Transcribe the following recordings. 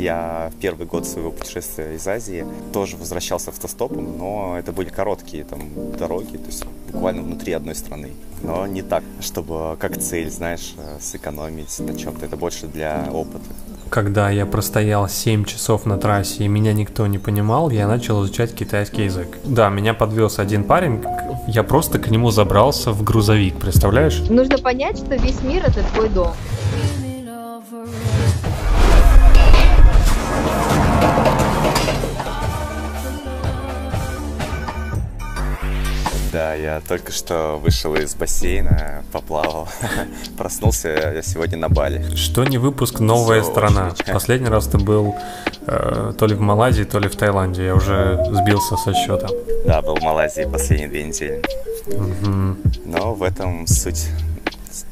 Я в первый год своего путешествия из Азии тоже возвращался автостопом, но это были короткие там дороги, то есть буквально внутри одной страны. Но не так, чтобы как цель, знаешь, сэкономить на чем-то. Это больше для опыта когда я простоял 7 часов на трассе и меня никто не понимал, я начал изучать китайский язык. Да, меня подвез один парень, я просто к нему забрался в грузовик, представляешь? Нужно понять, что весь мир это твой дом. Да, я только что вышел из бассейна, поплавал. Проснулся я сегодня на Бали. Что не выпуск «Новая Все страна». Последний раз ты был э, то ли в Малайзии, то ли в Таиланде. Я уже сбился со счета. Да, был в Малайзии последние две недели. Угу. Но в этом суть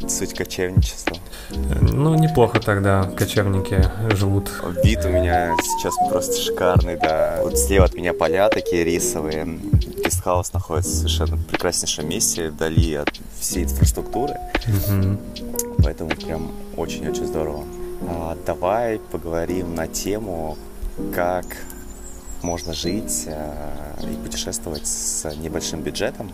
суть кочевничества. Ну, неплохо тогда кочевники живут. Вид у меня сейчас просто шикарный, да. Вот слева от меня поля такие рисовые. Гестхаус находится в совершенно прекраснейшем месте, вдали от всей инфраструктуры. Угу. Поэтому прям очень-очень здорово. А, давай поговорим на тему, как можно жить а, и путешествовать с небольшим бюджетом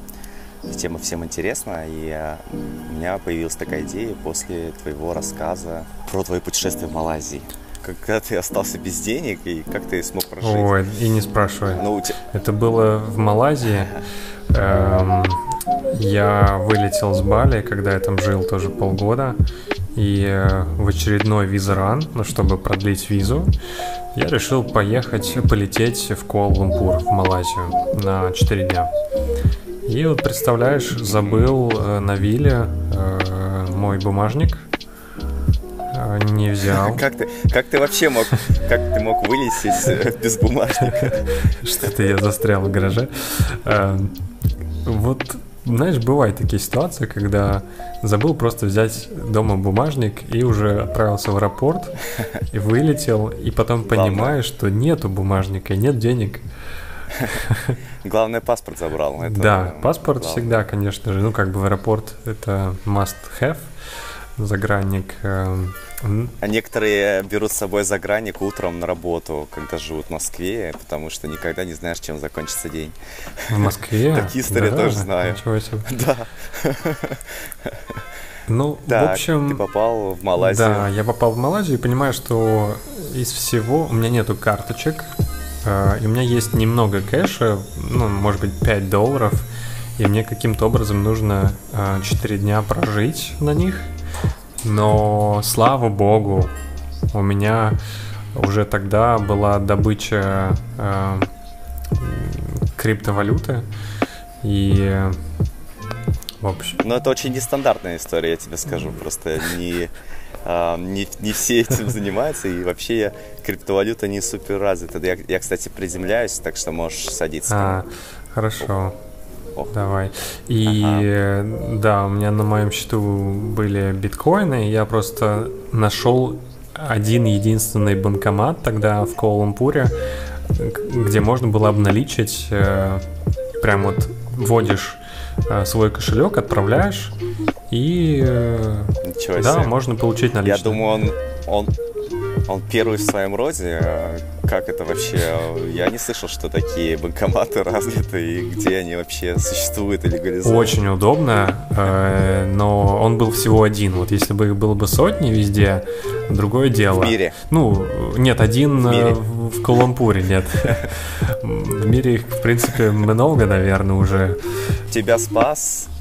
тема всем интересна, и э, у меня появилась такая идея после твоего рассказа про твое путешествие в Малайзии. Когда ты остался без денег, и как ты смог прожить? Ой, и не спрашивай. Ну, тебя... Это было в Малайзии. Эм, я вылетел с Бали, когда я там жил тоже полгода. И э, в очередной визаран, ну, чтобы продлить визу, я решил поехать, полететь в Куала-Лумпур, в Малайзию на 4 дня. И вот представляешь, забыл э, на вилле э, мой бумажник, э, не взял. Как ты, как ты вообще мог, как ты мог вылезть э, без бумажника? Что-то я застрял в гараже. Э, вот, знаешь, бывают такие ситуации, когда забыл просто взять дома бумажник и уже отправился в аэропорт и вылетел, и потом понимаешь, что нету бумажника, нет денег. Главное, паспорт забрал. Это да, паспорт главное. всегда, конечно же. Ну, как бы в аэропорт это must have загранник. Эм, а некоторые берут с собой загранник утром на работу, когда живут в Москве, потому что никогда не знаешь, чем закончится день. В Москве? Такие истории да, тоже знаю. Ничего себе. Да. Ну, так, в общем... ты попал в Малайзию. Да, я попал в Малайзию и понимаю, что из всего у меня нету карточек, и у меня есть немного кэша, ну, может быть, 5 долларов, и мне каким-то образом нужно 4 а, дня прожить на них. Но, слава богу, у меня уже тогда была добыча э, криптовалюты, и в общем... Но это очень нестандартная история, я тебе скажу. Просто не, а, не, не все этим занимаются, и вообще криптовалюта не супер развита. Я, я, кстати, приземляюсь, так что можешь садиться. А, хорошо. Ох. Давай. И ага. да, у меня на моем счету были биткоины, я просто нашел один единственный банкомат тогда в Куала-Лумпуре, где можно было обналичить, э, прям вот вводишь э, свой кошелек, отправляешь, и э, Ничего да, себе. можно получить наличные. Я думаю, он, он, он первый в своем роде. Как это вообще? Я не слышал, что такие банкоматы развиты и где они вообще существуют и легализованы. Очень удобно, э, но он был всего один. Вот если бы их было бы сотни везде, другое дело. В мире? Ну, нет, один в, мире? в Калампуре, нет. В мире их, в принципе, много, наверное, уже. Тебя спас Э,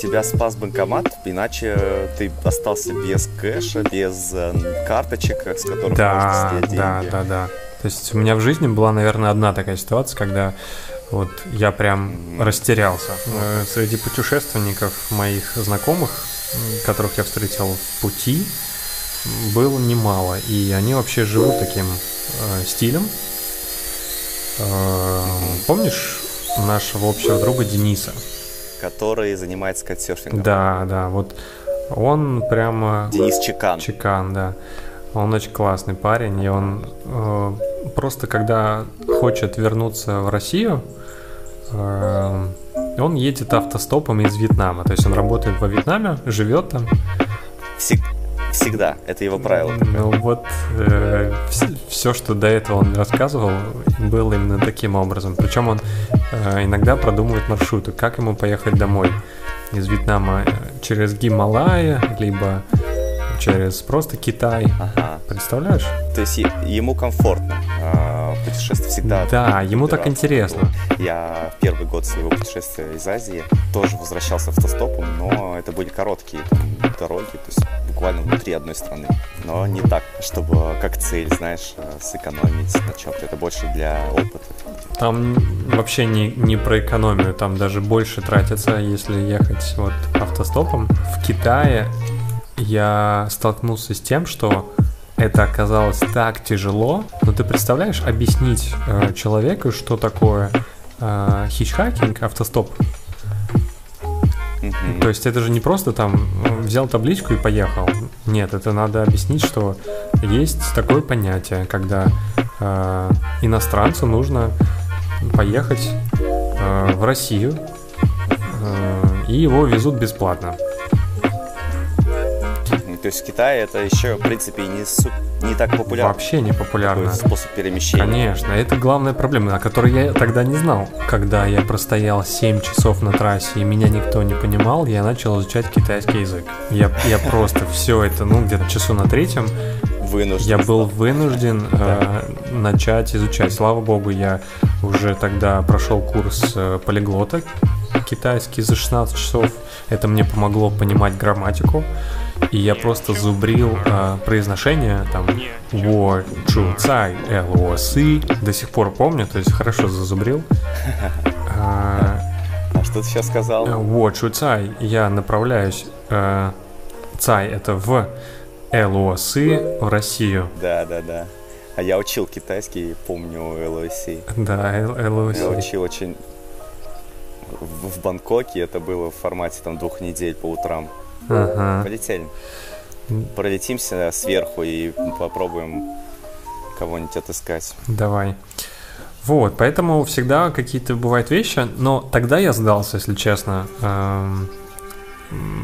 тебя спас банкомат, иначе ты остался без кэша, без э, карточек, с которых да, можно снять деньги. Да, да, да. То есть у меня в жизни была, наверное, одна такая ситуация, когда вот я прям растерялся. Э, среди путешественников моих знакомых, которых я встретил в пути, было немало. И они вообще живут таким э, стилем. Э, помнишь нашего общего друга Дениса? Который занимается кайтсерфингом. Да, да, вот он прямо... Денис Чекан. Чекан, да. Он очень классный парень, и он э, просто когда хочет вернуться в Россию, э, он едет автостопом из Вьетнама. То есть он работает во Вьетнаме, живет там. Всег... Всегда. Это его правило. Ну вот э, все, что до этого он рассказывал, было именно таким образом. Причем он э, иногда продумывает маршруты, как ему поехать домой из Вьетнама э, через Гималая, либо через просто Китай. Ага. Представляешь? То есть ему комфортно путешествовать всегда. Да, ему так интересно. Я в первый год своего путешествия из Азии тоже возвращался автостопом, но это были короткие там, дороги, то есть буквально внутри одной страны. Но не так, чтобы как цель, знаешь, э, сэкономить на чем-то. Это больше для опыта. Там вообще не, не про экономию, там даже больше тратится, если ехать вот автостопом. В Китае я столкнулся с тем, что это оказалось так тяжело. Но ты представляешь, объяснить э, человеку, что такое э, хичхакинг, автостоп? То есть это же не просто там взял табличку и поехал. Нет, это надо объяснить, что есть такое понятие, когда э, иностранцу нужно поехать э, в Россию, э, и его везут бесплатно. То есть в Китае это еще, в принципе, не, не так популярно. Вообще не популярно. способ перемещения. Конечно, это главная проблема, о которой я тогда не знал. Когда я простоял 7 часов на трассе и меня никто не понимал, я начал изучать китайский язык. Я, я просто все это, ну, где-то часу на третьем вынужден. Я был вынужден э, начать изучать. Слава богу, я уже тогда прошел курс э, полиглота китайский за 16 часов. Это мне помогло понимать грамматику. И я просто зубрил э, произношение там Wo Chu Цай L S До сих пор помню, то есть хорошо зазубрил. А, а что ты сейчас сказал? Wo Chu Цай. Я направляюсь. Э, Цай это в ЛОСы в Россию. Да, да, да. А я учил китайский, помню ЛОСи. Да, ЛОСи. Я учил очень... В, в Бангкоке это было в формате там двух недель по утрам. Ага. Полетели. Пролетимся сверху и попробуем кого-нибудь отыскать. Давай. Вот, поэтому всегда какие-то бывают вещи, но тогда я сдался, если честно. Эм,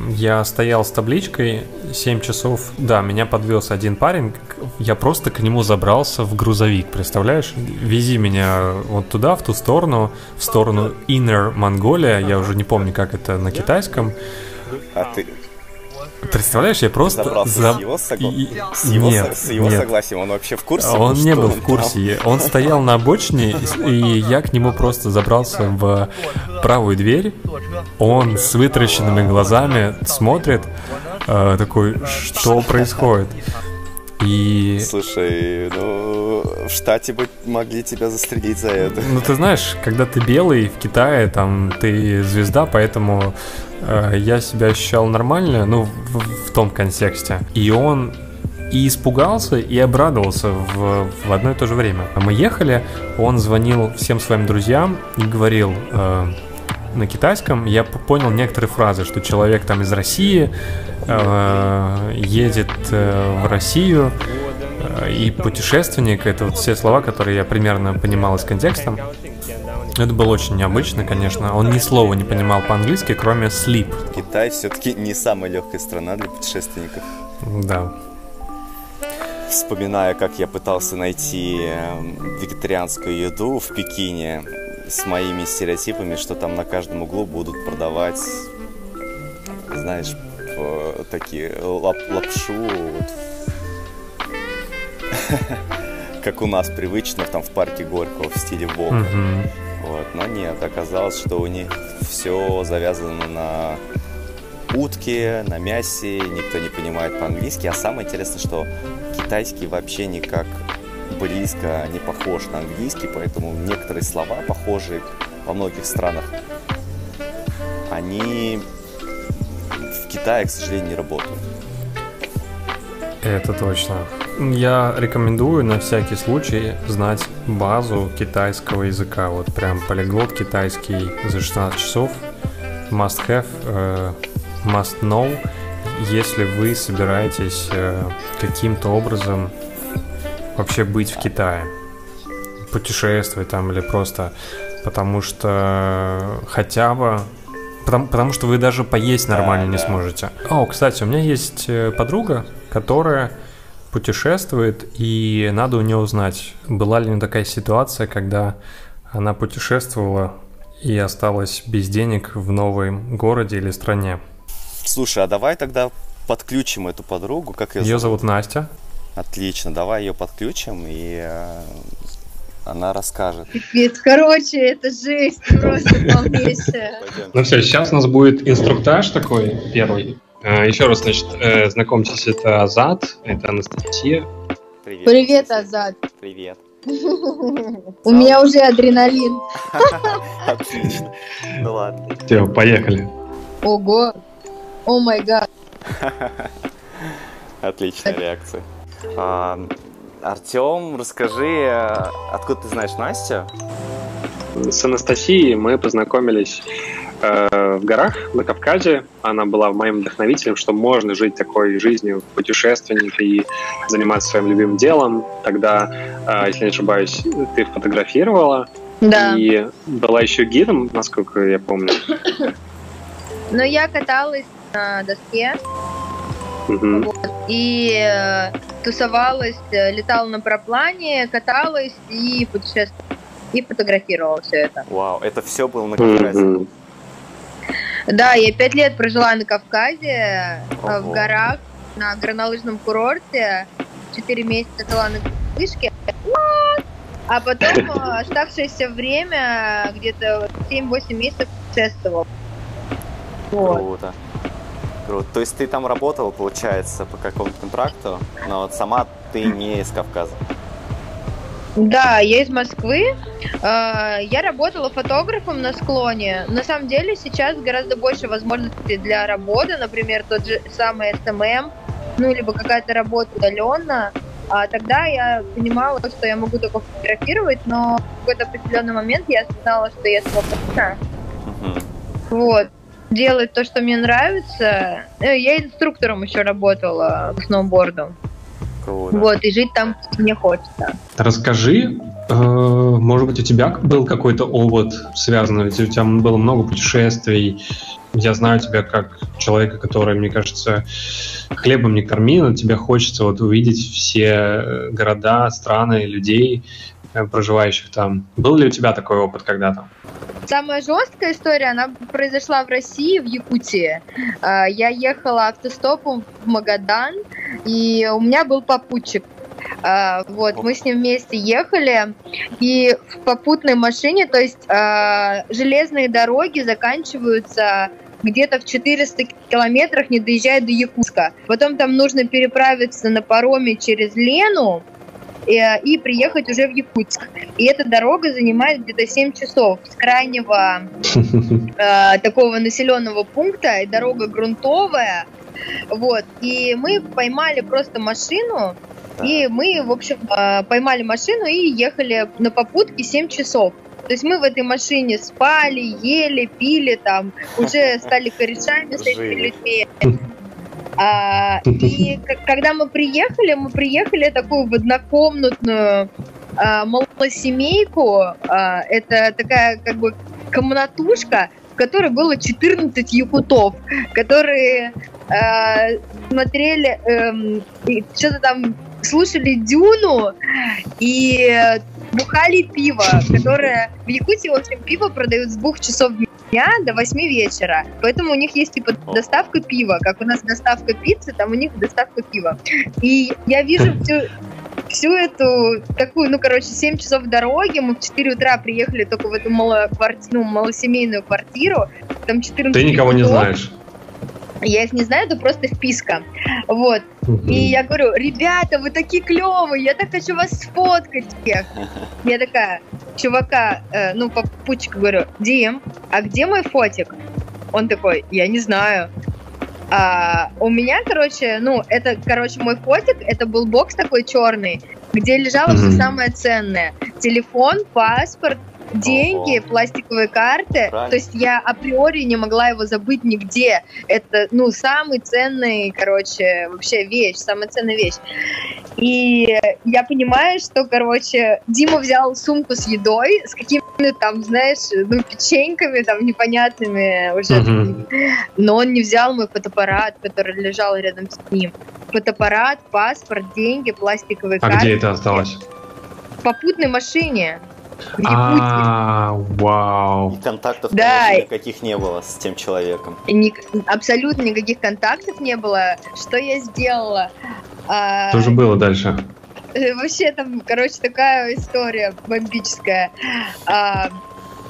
я стоял с табличкой 7 часов. Да, меня подвез один парень. Я просто к нему забрался в грузовик, представляешь? Вези меня вот туда, в ту сторону, в сторону Inner Mongolia. Я уже не помню, как это на китайском. А ты, Представляешь, я просто... За... С его, согла... и... с его, нет, с его нет. согласием, он вообще в курсе? Он не был в курсе. Там? Он стоял на обочине, и я к нему просто забрался в правую дверь. Он с вытаращенными глазами смотрит, э, такой, что происходит? И... Слушай, ну, в штате бы могли тебя застрелить за это. Ну, ты знаешь, когда ты белый в Китае, там, ты звезда, поэтому э, я себя ощущал нормально, ну, в, в том контексте. И он и испугался, и обрадовался в, в одно и то же время. А мы ехали, он звонил всем своим друзьям и говорил... Э, на китайском я понял некоторые фразы, что человек там из России э, едет э, в Россию, э, и путешественник, это вот все слова, которые я примерно понимал из контекста. Это было очень необычно, конечно. Он ни слова не понимал по-английски, кроме sleep. Китай все-таки не самая легкая страна для путешественников. Да. Вспоминая, как я пытался найти эм, вегетарианскую еду в Пекине с моими стереотипами, что там на каждом углу будут продавать, знаешь, такие лап лапшу, вот, как у нас привычно там в парке Горького в стиле Вога. Mm-hmm. Вот. Но нет, оказалось, что у них все завязано на утке, на мясе, никто не понимает по-английски. А самое интересное, что китайский вообще никак близко не похож на английский, поэтому некоторые слова, похожие во многих странах, они в Китае, к сожалению, не работают. Это точно. Я рекомендую на всякий случай знать базу китайского языка. Вот прям полиглот китайский за 16 часов. Must have, uh, must know, если вы собираетесь uh, каким-то образом вообще быть в Китае. Путешествовать там или просто потому что хотя бы Потому, потому что вы даже поесть нормально да, не да. сможете. О, кстати, у меня есть э, подруга, которая путешествует, и надо у нее узнать, была ли у нее такая ситуация, когда она путешествовала и осталась без денег в новом городе или стране. Слушай, а давай тогда подключим эту подругу. Как ее, ее зовут? зовут Настя. Отлично, давай ее подключим, и э, она расскажет. Пипец, короче, это жесть просто полнейшая. Ну все, сейчас у нас будет инструктаж такой первый. Э, Еще раз, значит, э, знакомьтесь, это Азат, это Анастасия. Привет, Привет Азат. Привет. У меня уже адреналин. Отлично. Ну ладно. Все, поехали. Ого. О май гад. Отличная реакция. А, Артем, расскажи, откуда ты знаешь Настю? С Анастасией мы познакомились э, в горах на Кавказе. Она была моим вдохновителем, что можно жить такой жизнью путешественника и заниматься своим любимым делом. Тогда, э, если не ошибаюсь, ты фотографировала. Да. И была еще гидом, насколько я помню. Но я каталась на доске. Угу. Вот, и э, тусовалась, э, летала на параплане, каталась и путешествовала. И фотографировала все это. Вау, это все было на Кавказе? Да, я пять лет прожила на Кавказе, Ого. Э, в горах, на горнолыжном курорте. Четыре месяца была на вышке. А потом оставшееся время, где-то 7-8 месяцев путешествовал. Вот. Круто. Круто. То есть ты там работал, получается, по какому-то контракту, но вот сама ты не из Кавказа. Да, я из Москвы. А, я работала фотографом на склоне. На самом деле сейчас гораздо больше возможностей для работы, например, тот же самый SMM, ну, либо какая-то работа удаленно. А тогда я понимала, что я могу только фотографировать, но в какой-то определенный момент я осознала, что я свободна. Uh-huh. Вот делать то, что мне нравится. Э, я инструктором еще работала по сноуборду. Круто. Вот, и жить там мне хочется. Расскажи, э, может быть, у тебя был какой-то опыт связанный, ведь у тебя было много путешествий. Я знаю тебя как человека, который, мне кажется, хлебом не корми, но тебе хочется вот увидеть все города, страны, людей, э, проживающих там. Был ли у тебя такой опыт когда-то? Самая жесткая история, она произошла в России, в Якутии. А, я ехала автостопом в Магадан, и у меня был попутчик. Вот, мы с ним вместе ехали, и в попутной машине, то есть железные дороги заканчиваются где-то в 400 километрах, не доезжая до Якутска. Потом там нужно переправиться на пароме через Лену, Э, и приехать уже в Якутск. И эта дорога занимает где-то 7 часов с крайнего э, такого населенного пункта, и дорога грунтовая. Вот. И мы поймали просто машину, и мы, в общем, э, поймали машину и ехали на попутке 7 часов. То есть мы в этой машине спали, ели, пили, там, уже стали корешами с этими людьми. А, и когда мы приехали, мы приехали такую в однокомнатную а, малосемейку. А, это такая как бы комнатушка, в которой было 14 якутов, которые а, смотрели, эм, что-то там слушали Дюну и бухали пиво, которое в Якутии, в общем, пиво продают с двух часов дня до 8 вечера. Поэтому у них есть типа доставка пива. Как у нас доставка пиццы, там у них доставка пива. И я вижу всю, всю эту такую, ну, короче, 7 часов дороги. Мы в 4 утра приехали только в эту мало, ну, малосемейную квартиру. Там 14 Ты никого не знаешь. Я их не знаю, это просто вписка. Вот. Угу. И я говорю, ребята, вы такие клевые, я так хочу вас сфоткать всех. Я такая, чувака, э, ну, попутчик говорю, Дим, а где мой фотик? Он такой, я не знаю. А, у меня, короче, ну, это, короче, мой фотик, это был бокс такой черный, где лежало mm-hmm. все самое ценное. Телефон, паспорт, деньги, Ого. пластиковые карты. Правильно. То есть я априори не могла его забыть нигде. Это, ну, самый ценный, короче, вообще вещь, самая ценная вещь. И я понимаю, что, короче, Дима взял сумку с едой, с какими-то там, знаешь, ну, печеньками там непонятными уже. Mm-hmm. Но он не взял мой фотоаппарат, который лежал рядом с ним. фотоаппарат, паспорт, деньги, пластиковые а карты. А где это осталось? В попутной машине. А, вау. И контактов да. никаких не было с тем человеком. Ни, абсолютно никаких контактов не было. Что я сделала? А, Что же было дальше? Вообще там, короче, такая история бомбическая. А,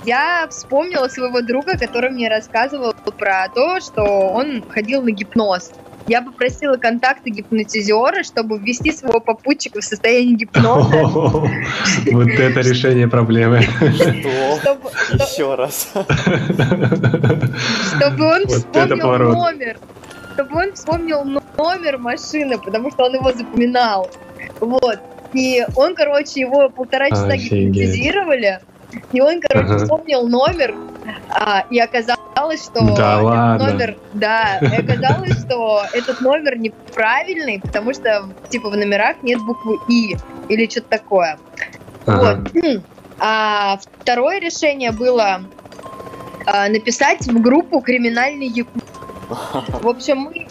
я вспомнила своего друга, который мне рассказывал про то, что он ходил на гипноз. Я попросила контакты гипнотизера, чтобы ввести своего попутчика в состояние гипноза. Вот это решение проблемы. Еще раз. Чтобы он вспомнил номер. Чтобы он вспомнил номер машины, потому что он его запоминал. Вот. И он, короче, его полтора часа гипнотизировали. И он, короче, вспомнил номер, а, и оказалось, что да ладно. номер, да, и оказалось, что этот номер неправильный, потому что типа в номерах нет буквы И или что-то такое. Ага. Вот. А второе решение было а, написать в группу криминальный Якут. В общем, мы,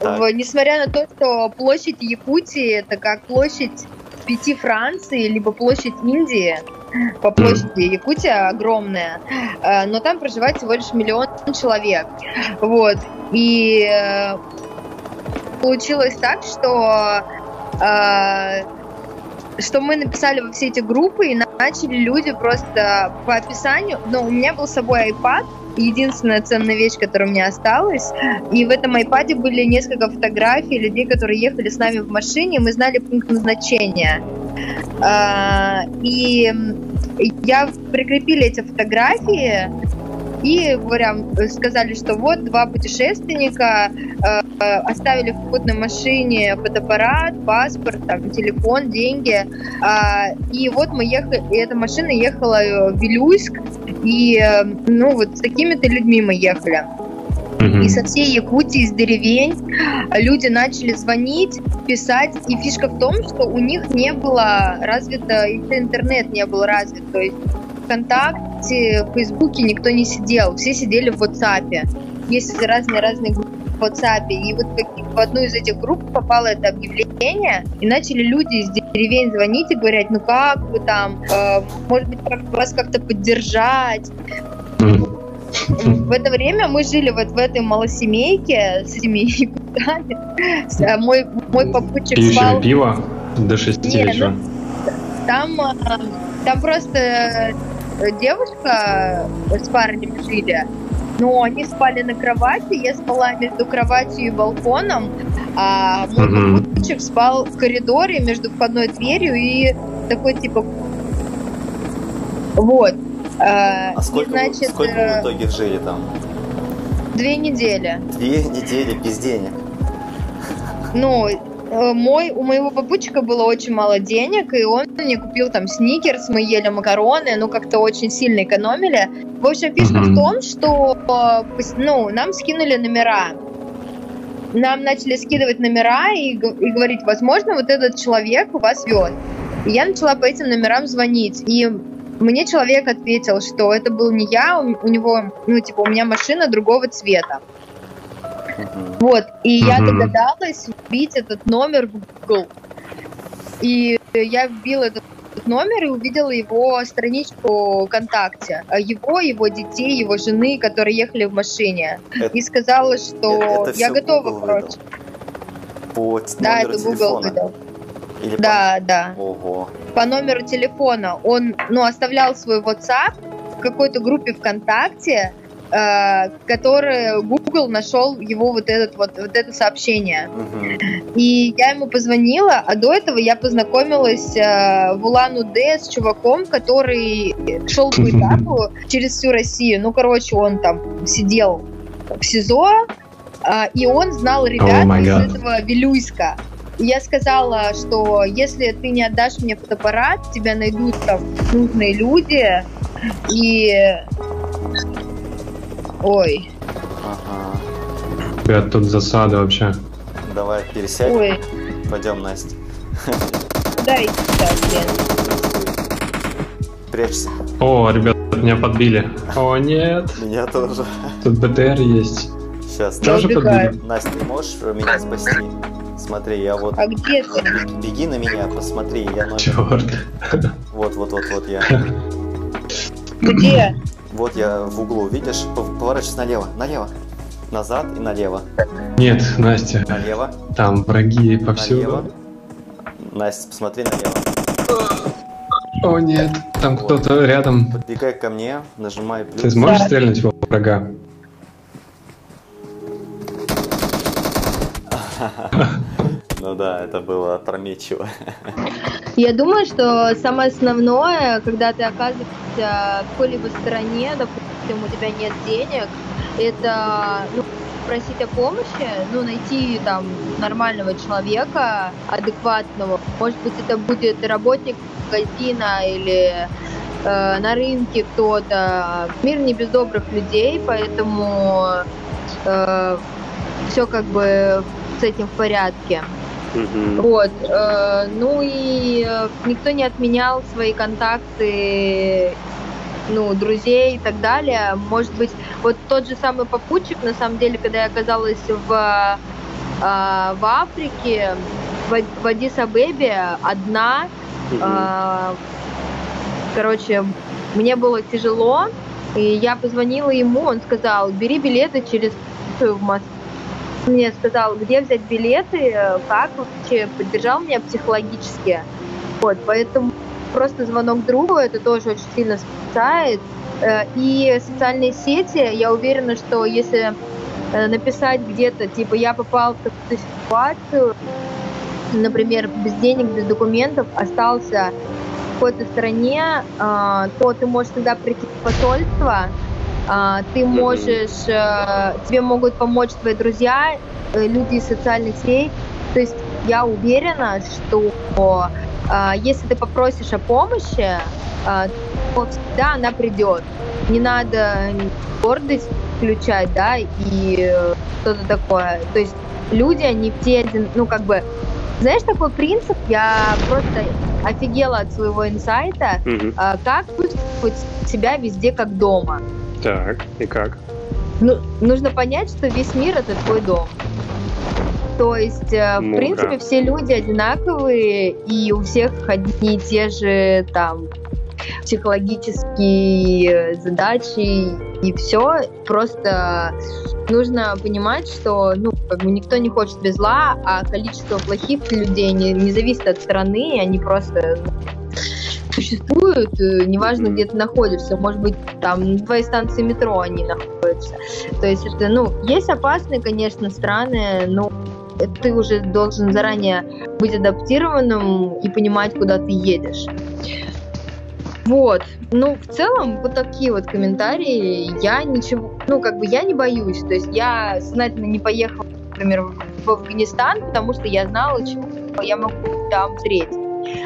в, несмотря на то, что площадь Якутии это как площадь пяти Франции, либо площадь Индии, по площади Якутия огромная, э, но там проживает всего лишь миллион человек. Вот. И э, получилось так, что э, что мы написали во все эти группы и начали люди просто по описанию, но у меня был с собой iPad, единственная ценная вещь, которая у меня осталась. И в этом iPad были несколько фотографий людей, которые ехали с нами в машине, и мы знали пункт назначения. А, и я прикрепили эти фотографии и говоря, сказали, что вот два путешественника э, оставили в попутной машине фотоаппарат, паспорт, там, телефон, деньги. Э, и вот мы ехали, и эта машина ехала в Вилюйск, и э, ну вот с такими-то людьми мы ехали. И со всей Якутии, из деревень люди начали звонить, писать. И фишка в том, что у них не было развито, интернет не был развит. То есть ВКонтакте, в Фейсбуке никто не сидел. Все сидели в WhatsApp. Есть разные-разные группы в WhatsApp. И вот в одну из этих групп попало это объявление, и начали люди из деревень звонить и говорить, ну как вы там, э, может быть, как вас как-то поддержать. В это время мы жили вот в этой малосемейке с этими якутами. Мой, мой попутчик Пьющими спал... пиво до 6 Не, вечера? Ну, там, э, там просто э, девушка с парнем жили, но они спали на кровати, я спала между кроватью и балконом, а мой uh-huh. попутчик спал в коридоре между входной дверью и такой типа вот. А, а сколько, значит, вы, сколько вы в э, итоге жили там? Две недели. Две недели без денег. Ну, э, мой, у моего попутчика было очень мало денег, и он мне купил там сникерс, мы ели макароны, ну как-то очень сильно экономили. В общем, фишка mm-hmm. в том, что ну, нам скинули номера. Нам начали скидывать номера и, и говорить, возможно, вот этот человек у вас вез. И я начала по этим номерам звонить. И мне человек ответил, что это был не я, у него, ну, типа, у меня машина другого цвета. Вот, и я догадалась вбить этот номер в Google. И я вбила этот номер и увидела его страничку ВКонтакте. Его, его детей, его жены, которые ехали в машине. Это, и сказала, что это, это я готова, короче. По да, это Google телефона. выдал. Или да, по... да. Ого. По номеру телефона. Он, ну, оставлял свой WhatsApp в какой-то группе ВКонтакте, э, который Google нашел его вот этот вот, вот это сообщение. Угу. И я ему позвонила, а до этого я познакомилась э, в Улан-Удэ с чуваком, который шел по этапу через всю Россию. Ну, короче, он там сидел в СИЗО, э, и он знал ребят oh из этого Вилюйска я сказала, что если ты не отдашь мне фотоаппарат, тебя найдут там нужные люди, и... Ой. Ага. Ребят, тут засада вообще. Давай, пересядь. Ой. Пойдем, Настя. Да, иди сюда, Прячься. О, ребят, меня подбили. О, нет. Меня тоже. Тут БТР есть. Сейчас. Тоже подбили? Настя, ты можешь меня спасти? Смотри, я вот... А где ты? Беги на меня, посмотри, я номер... Черт. Вот, вот, вот, вот я. Где? Вот я в углу, видишь? Поворачивайся налево, налево. Назад и налево. Нет, Настя. Налево. Там враги повсюду. Налево. Настя, посмотри налево. О нет, там Вот. кто-то рядом. Подбегай ко мне, нажимай плюс. Ты сможешь Да. стрельнуть в врага? Ну да, это было опрометчиво. Я думаю, что самое основное, когда ты оказываешься в какой-либо стороне, допустим, у тебя нет денег, это ну, просить о помощи, ну, найти там нормального человека, адекватного. Может быть, это будет работник магазина или э, на рынке кто-то. Мир не без добрых людей, поэтому все как бы с этим в порядке. Мгм. Вот. э, ну и э, никто не отменял свои контакты, ну, друзей и так далее. Может быть, вот тот же самый попутчик, на самом деле, когда я оказалась в, э, в Африке, в, в Адис-Абебе одна, а, короче, мне было тяжело, и я позвонила ему, он сказал, бери билеты через в Москву. Мне сказал, где взять билеты, как вообще, поддержал меня психологически. Вот, поэтому просто звонок другу, это тоже очень сильно спасает. Э, И социальные сети, я уверена, что если э, написать где-то, типа, я попал в такую ситуацию, например, без денег, без документов, остался в какой-то стране, то ты можешь тогда прийти в посольство, ты Мгм. можешь, э, тебе могут помочь твои друзья, э, люди из социальных сетей. То есть я уверена, что а, если ты попросишь о помощи, а, то всегда она придет. Не надо гордость включать, да, и что-то такое. То есть люди, они все один, ну, как бы, знаешь, такой принцип, я просто офигела от своего инсайта, а, как чувствовать себя везде как дома. Так, и как? Ну, нужно понять, что весь мир это твой дом. То есть, э, в Ну принципе, все люди одинаковые, и у всех одни и те же там психологические задачи и все. Просто нужно понимать, что ну, как бы никто не хочет без зла, а количество плохих людей не, не зависит от страны, они просто ну, существуют, э, неважно, где ты находишься, может быть, там твоей станции метро они находятся. То есть это, ну, есть опасные, конечно, страны, но ты уже должен заранее быть адаптированным и понимать, куда ты едешь. Вот. Ну, в целом, вот такие вот комментарии. Я ничего, ну, как бы я не боюсь. То есть я сознательно не поехала, например, в Афганистан, потому что я знала, чего я могу там встретить.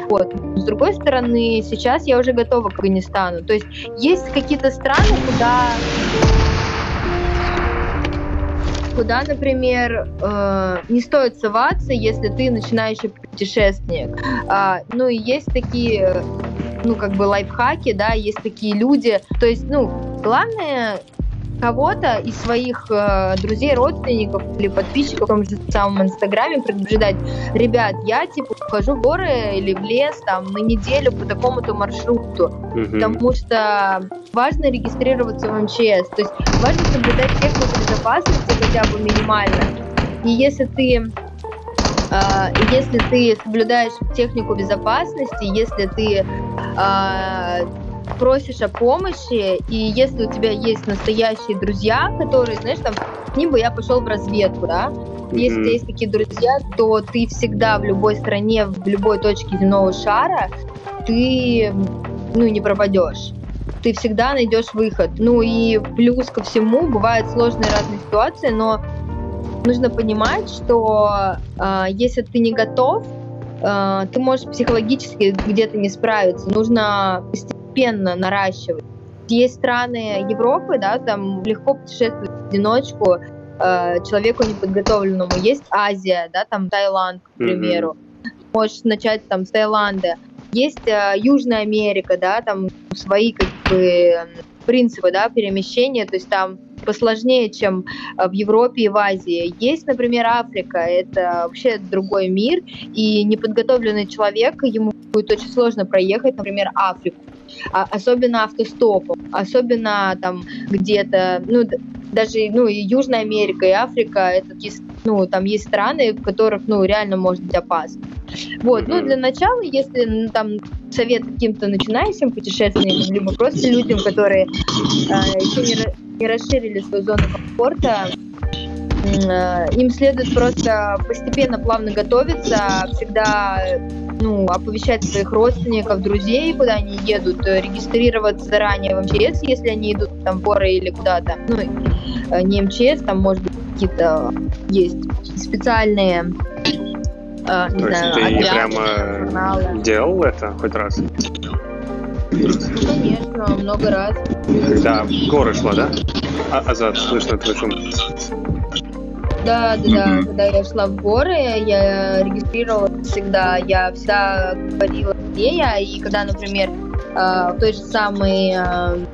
Вот. С другой стороны, сейчас я уже готова к Афганистану. То есть есть какие-то страны, куда куда, например, э, не стоит соваться, если ты начинающий путешественник. А, ну и есть такие, ну как бы лайфхаки, да, есть такие люди. То есть, ну, главное кого-то из своих э, друзей, родственников или подписчиков в том же самом Инстаграме предупреждать, ребят, я типа ухожу в горы или в лес там на неделю по такому-то маршруту, Мгм. потому что важно регистрироваться в МЧС, то есть важно соблюдать технику безопасности хотя бы минимально. И если ты а, если ты соблюдаешь технику безопасности, если ты а, просишь о помощи, и если у тебя есть настоящие друзья, которые, знаешь, там, с ним бы я пошел в разведку, да, если у тебя есть такие друзья, то ты всегда в любой стране, в любой точке земного шара, ты, ну, не пропадешь. Ты всегда найдешь выход. Ну и плюс ко всему, бывают сложные разные ситуации, но нужно понимать, что э, если ты не готов, э, ты можешь психологически где-то не справиться. Нужно постепенно наращивать. Есть страны Европы, да, там легко путешествовать в одиночку э, человеку неподготовленному. Есть Азия, да, там Таиланд, к примеру. Можешь начать там с Таиланда. Есть э, Южная Америка, да, там свои как бы принципы, да, перемещения, то есть там посложнее, чем в Европе и в Азии. Есть, например, Африка, это вообще другой мир, и неподготовленный человек, ему будет очень сложно проехать, например, Африку. А, особенно автостопом, особенно там где-то, ну, даже, ну, и Южная Америка, и Африка, это, ну, там есть страны, в которых, ну, реально может быть опасно. Вот, ну, для начала, если ну, там совет каким-то начинающим путешественникам, либо просто людям, которые э, еще не, не расширили свою зону комфорта, э, им следует просто постепенно, плавно готовиться, всегда ну, оповещать своих родственников, друзей, куда они едут, регистрироваться заранее в МЧС, если они идут там в горы или куда-то. Ну, э, не МЧС, там, может быть, какие-то есть специальные э, не То знаю, есть ты прямо журналы. делал это хоть раз? Конечно, много раз. Когда в горы шла, да? А, Азат, слышно твой шум. Да, да, да. Когда я шла в горы, я регистрировалась всегда. Я всегда говорила, где я. И когда, например, э, в той же самой э,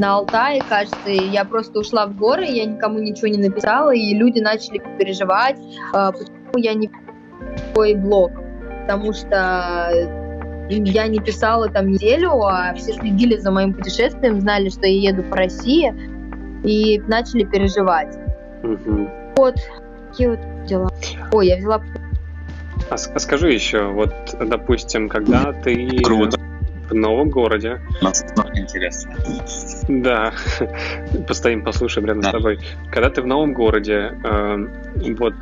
на Алтае, кажется, я просто ушла в горы, я никому ничего не написала, и люди начали переживать, э, почему я не свой блог, потому что я не писала там неделю, а все следили за моим путешествием, знали, что я еду по России, и начали переживать. Угу. Вот такие вот дела. Ой, я взяла... А, а скажи еще, вот, допустим, когда ты Круто. в новом городе... Нас интересно. Да, постоим, послушаем рядом да. с тобой. Когда ты в новом городе, э, вот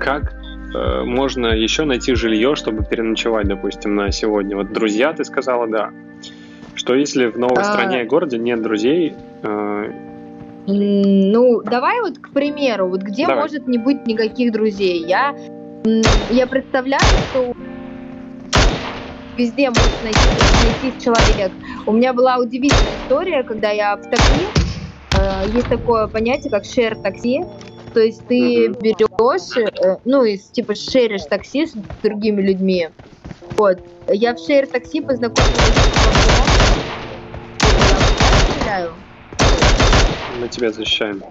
как э, можно еще найти жилье, чтобы переночевать, допустим, на сегодня? Вот друзья, ты сказала, да. Что если в новой а... стране и городе нет друзей, э, ну, давай вот, к примеру, вот где давай. может не быть никаких друзей. Я, я представляю, что везде может найти, найти человек. У меня была удивительная история, когда я в такси, э, есть такое понятие, как share такси, то есть ты mm-hmm. берешь, э, ну, и типа шеришь такси с другими людьми. Вот. Я в шер такси познакомилась с Я мы тебя защищаем.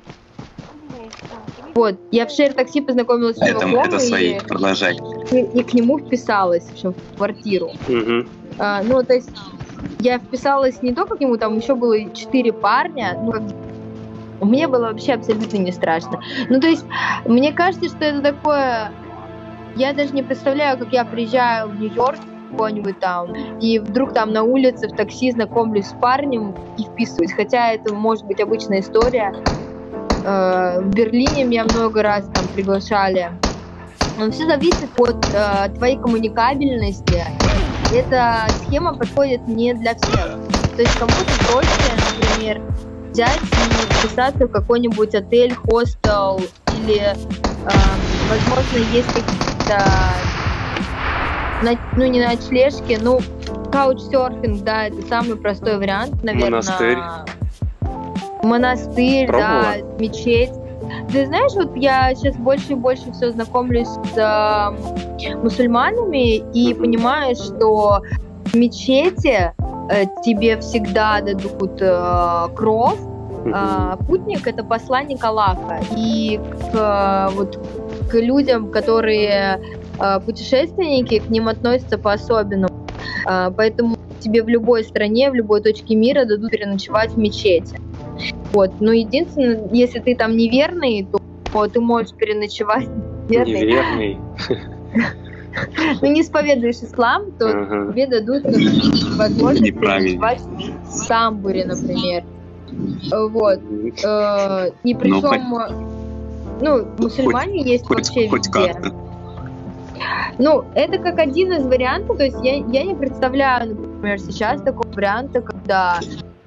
Вот, я в шер такси познакомилась с чуваком. Это, это свои, и, продолжай. И, и к нему вписалась, в общем, в квартиру. Угу. А, ну, то есть, я вписалась не только к нему, там еще было четыре парня, ну, как мне было вообще абсолютно не страшно. Ну, то есть, мне кажется, что это такое... Я даже не представляю, как я приезжаю в Нью-Йорк, какой-нибудь там, и вдруг там на улице в такси знакомлюсь с парнем и вписываюсь. Хотя это может быть обычная история. Э, в Берлине меня много раз там приглашали. Но все зависит от э, твоей коммуникабельности. Эта схема подходит не для всех. То есть кому-то проще, например, взять и записаться в какой-нибудь отель, хостел или, э, возможно, есть какие-то на, ну не на ночлежке, ну каучсерфинг, да, это самый простой вариант, наверное. Монастырь. Монастырь, Пробовала? да, мечеть. Ты знаешь, вот я сейчас больше и больше все знакомлюсь с э, мусульманами и mm-hmm. понимаю, что в мечети э, тебе всегда дадут э, кров, э, путник это посланник Аллаха. И к, э, вот, к людям, которые а, путешественники к ним относятся по-особенному. А, поэтому тебе в любой стране, в любой точке мира дадут переночевать в мечети. Вот. Но единственное, если ты там неверный, то ты можешь переночевать верный. Неверный. Ну, не исповедуешь ислам, то тебе дадут возможность переночевать в Самбуре, например. Вот. Э, и ну, причем, ну, мусульмане есть вообще везде. Ну, это как один из вариантов, то есть я, я не представляю, например, сейчас такого варианта, когда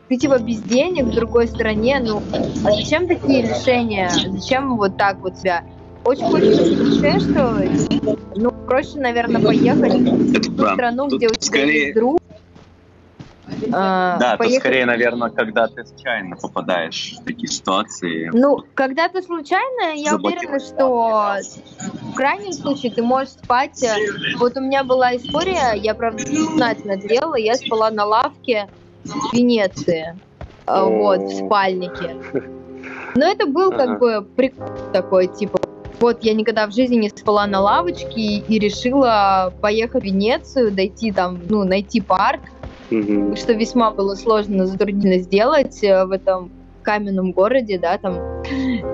ты типа без денег в другой стране, ну, а зачем такие решения? Зачем вот так вот себя? Очень хочется путешествовать, ну, проще, наверное, поехать в ту страну, Тут где у тебя скорее... есть друг, да, поехать... то скорее, наверное, когда ты случайно попадаешь в такие ситуации. Ну, когда ты случайно, я уверена, что в крайнем случае ты можешь спать. Вот у меня была история, я, правда, сознательно делала, я спала на лавке в Венеции. Uh, вот, в спальнике. Но это был как бы прикол такой, типа, вот я никогда в жизни не спала на лавочке и решила поехать в Венецию, дойти там, ну, найти парк, mm-hmm. что весьма было сложно, затруднительно сделать э, в этом каменном городе, да, там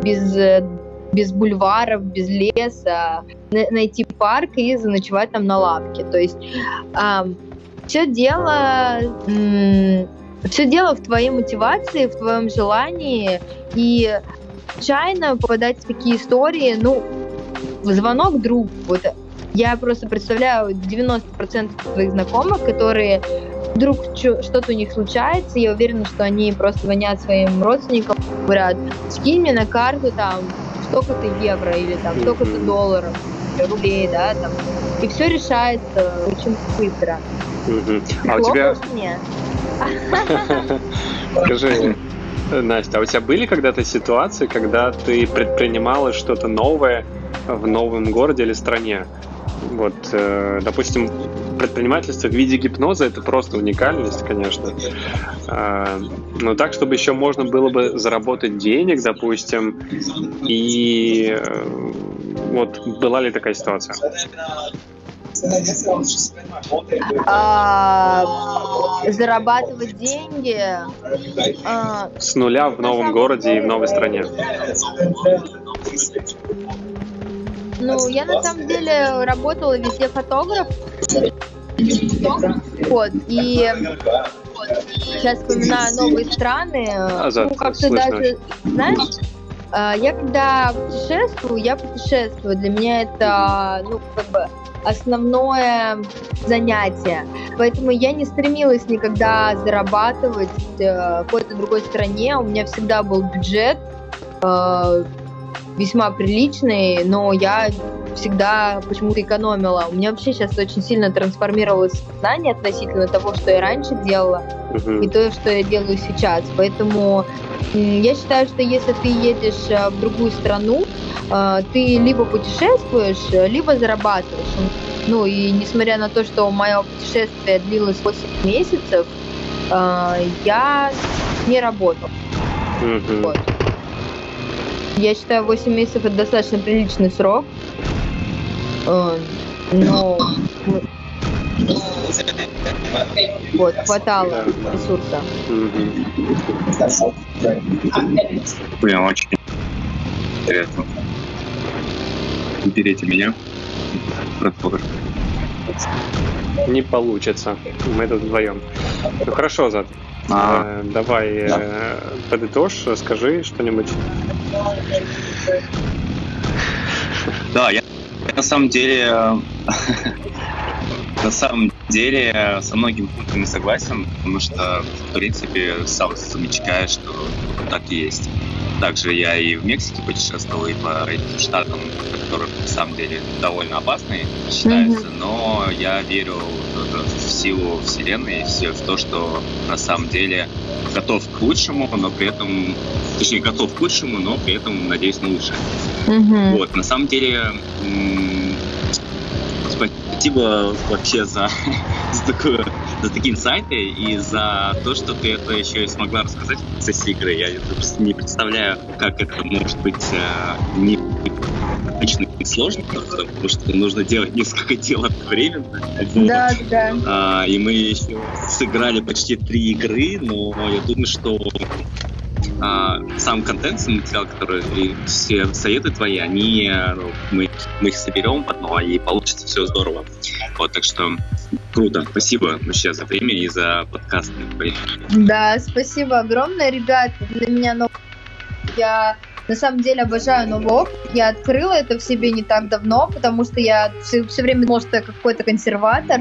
без э, без бульваров, без леса, найти парк и заночевать там на лавке. То есть э, все дело все дело в твоей мотивации, в твоем желании и случайно попадать в такие истории, ну, звонок другу. Вот я просто представляю 90% своих знакомых, которые вдруг что-то у них случается, я уверена, что они просто звонят своим родственникам, говорят, скинь мне на карту там столько-то евро или там столько-то долларов, рублей, да, там. И все решается очень быстро. А у тебя... Скажи, Настя, а у тебя были когда-то ситуации, когда ты предпринимала что-то новое в новом городе или стране? Вот, э, допустим, предпринимательство в виде гипноза это просто уникальность, конечно. Э, но так, чтобы еще можно было бы заработать денег, допустим, и э, вот была ли такая ситуация? А, зарабатывать деньги а, с нуля в новом городе и в новой стране. Ну, я на самом деле работала везде фотограф. Вот, и сейчас вспоминаю новые страны. Азат, ну, как-то даже, знаешь, а, я когда путешествую, я путешествую. Для меня это, ну, как бы основное занятие. Поэтому я не стремилась никогда зарабатывать э, в какой-то другой стране. У меня всегда был бюджет э, весьма приличный, но я всегда почему-то экономила. У меня вообще сейчас очень сильно трансформировалось сознание относительно того, что я раньше делала, uh-huh. и то, что я делаю сейчас. Поэтому я считаю, что если ты едешь э, в другую страну, э, ты либо путешествуешь, либо зарабатываешь. Ну и несмотря на то, что мое путешествие длилось 8 месяцев, э, я не работал. Mm-hmm. Вот. Я считаю, 8 месяцев это достаточно приличный срок. Но вот, хватало ресурса. Блин, очень интересно. Берите меня. Не получится. Мы тут вдвоем. Ну хорошо, Зад. А, э, давай да. э, подытожь, скажи что-нибудь. Да, я на самом деле на самом деле со многими пунктами согласен, потому что, в принципе, сам замечаю, что так и есть. Также я и в Мексике путешествовал, и по этим штатам, которые на самом деле довольно опасные считаются, mm-hmm. но я верю в силу Вселенной, в то, что на самом деле готов к лучшему, но при этом, точнее, готов к лучшему, но при этом надеюсь на лучшее. Mm-hmm. Вот, на самом деле, спасибо вообще за, за, такую, за такие инсайты и за то, что ты это еще и смогла рассказать в процессе игры. Я не представляю, как это может быть э, не обычно сложно, потому что нужно делать несколько дел одновременно. Да, да. А, и мы еще сыграли почти три игры, но я думаю, что а, сам контент, сам материал, который и все советы твои, они ну, мы, мы их соберем в одно, и получится все здорово. Вот, так что круто. Спасибо вообще за время и за подкаст. Да, спасибо огромное, ребят. Для меня новый. Я на самом деле обожаю новый Я открыла это в себе не так давно, потому что я все, все время думала, я какой-то консерватор.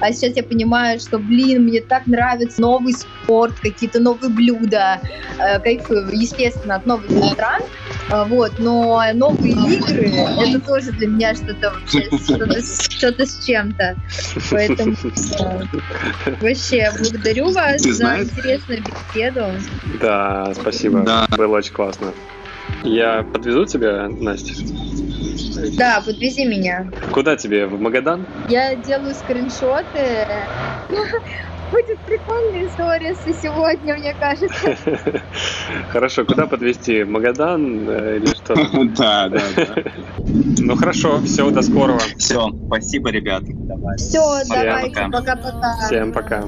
А сейчас я понимаю, что, блин, мне так нравится новый спорт, какие-то новые блюда. Э, кайфую, естественно, от новых стран. Э, вот, но новые игры это тоже для меня что-то вообще что-то, что-то с чем-то. Поэтому вообще благодарю вас за интересную беседу. Да, спасибо. Да. Было очень классно. Я подвезу тебя, Настя? Да, подвези меня. Куда тебе? В Магадан? Я делаю скриншоты. Будет прикольная история со сегодня, мне кажется. Хорошо, куда подвести? Магадан э, или что? Да, да, да. Ну хорошо, все, до скорого. Все, спасибо, ребят. Все, давайте, пока-пока. Всем пока.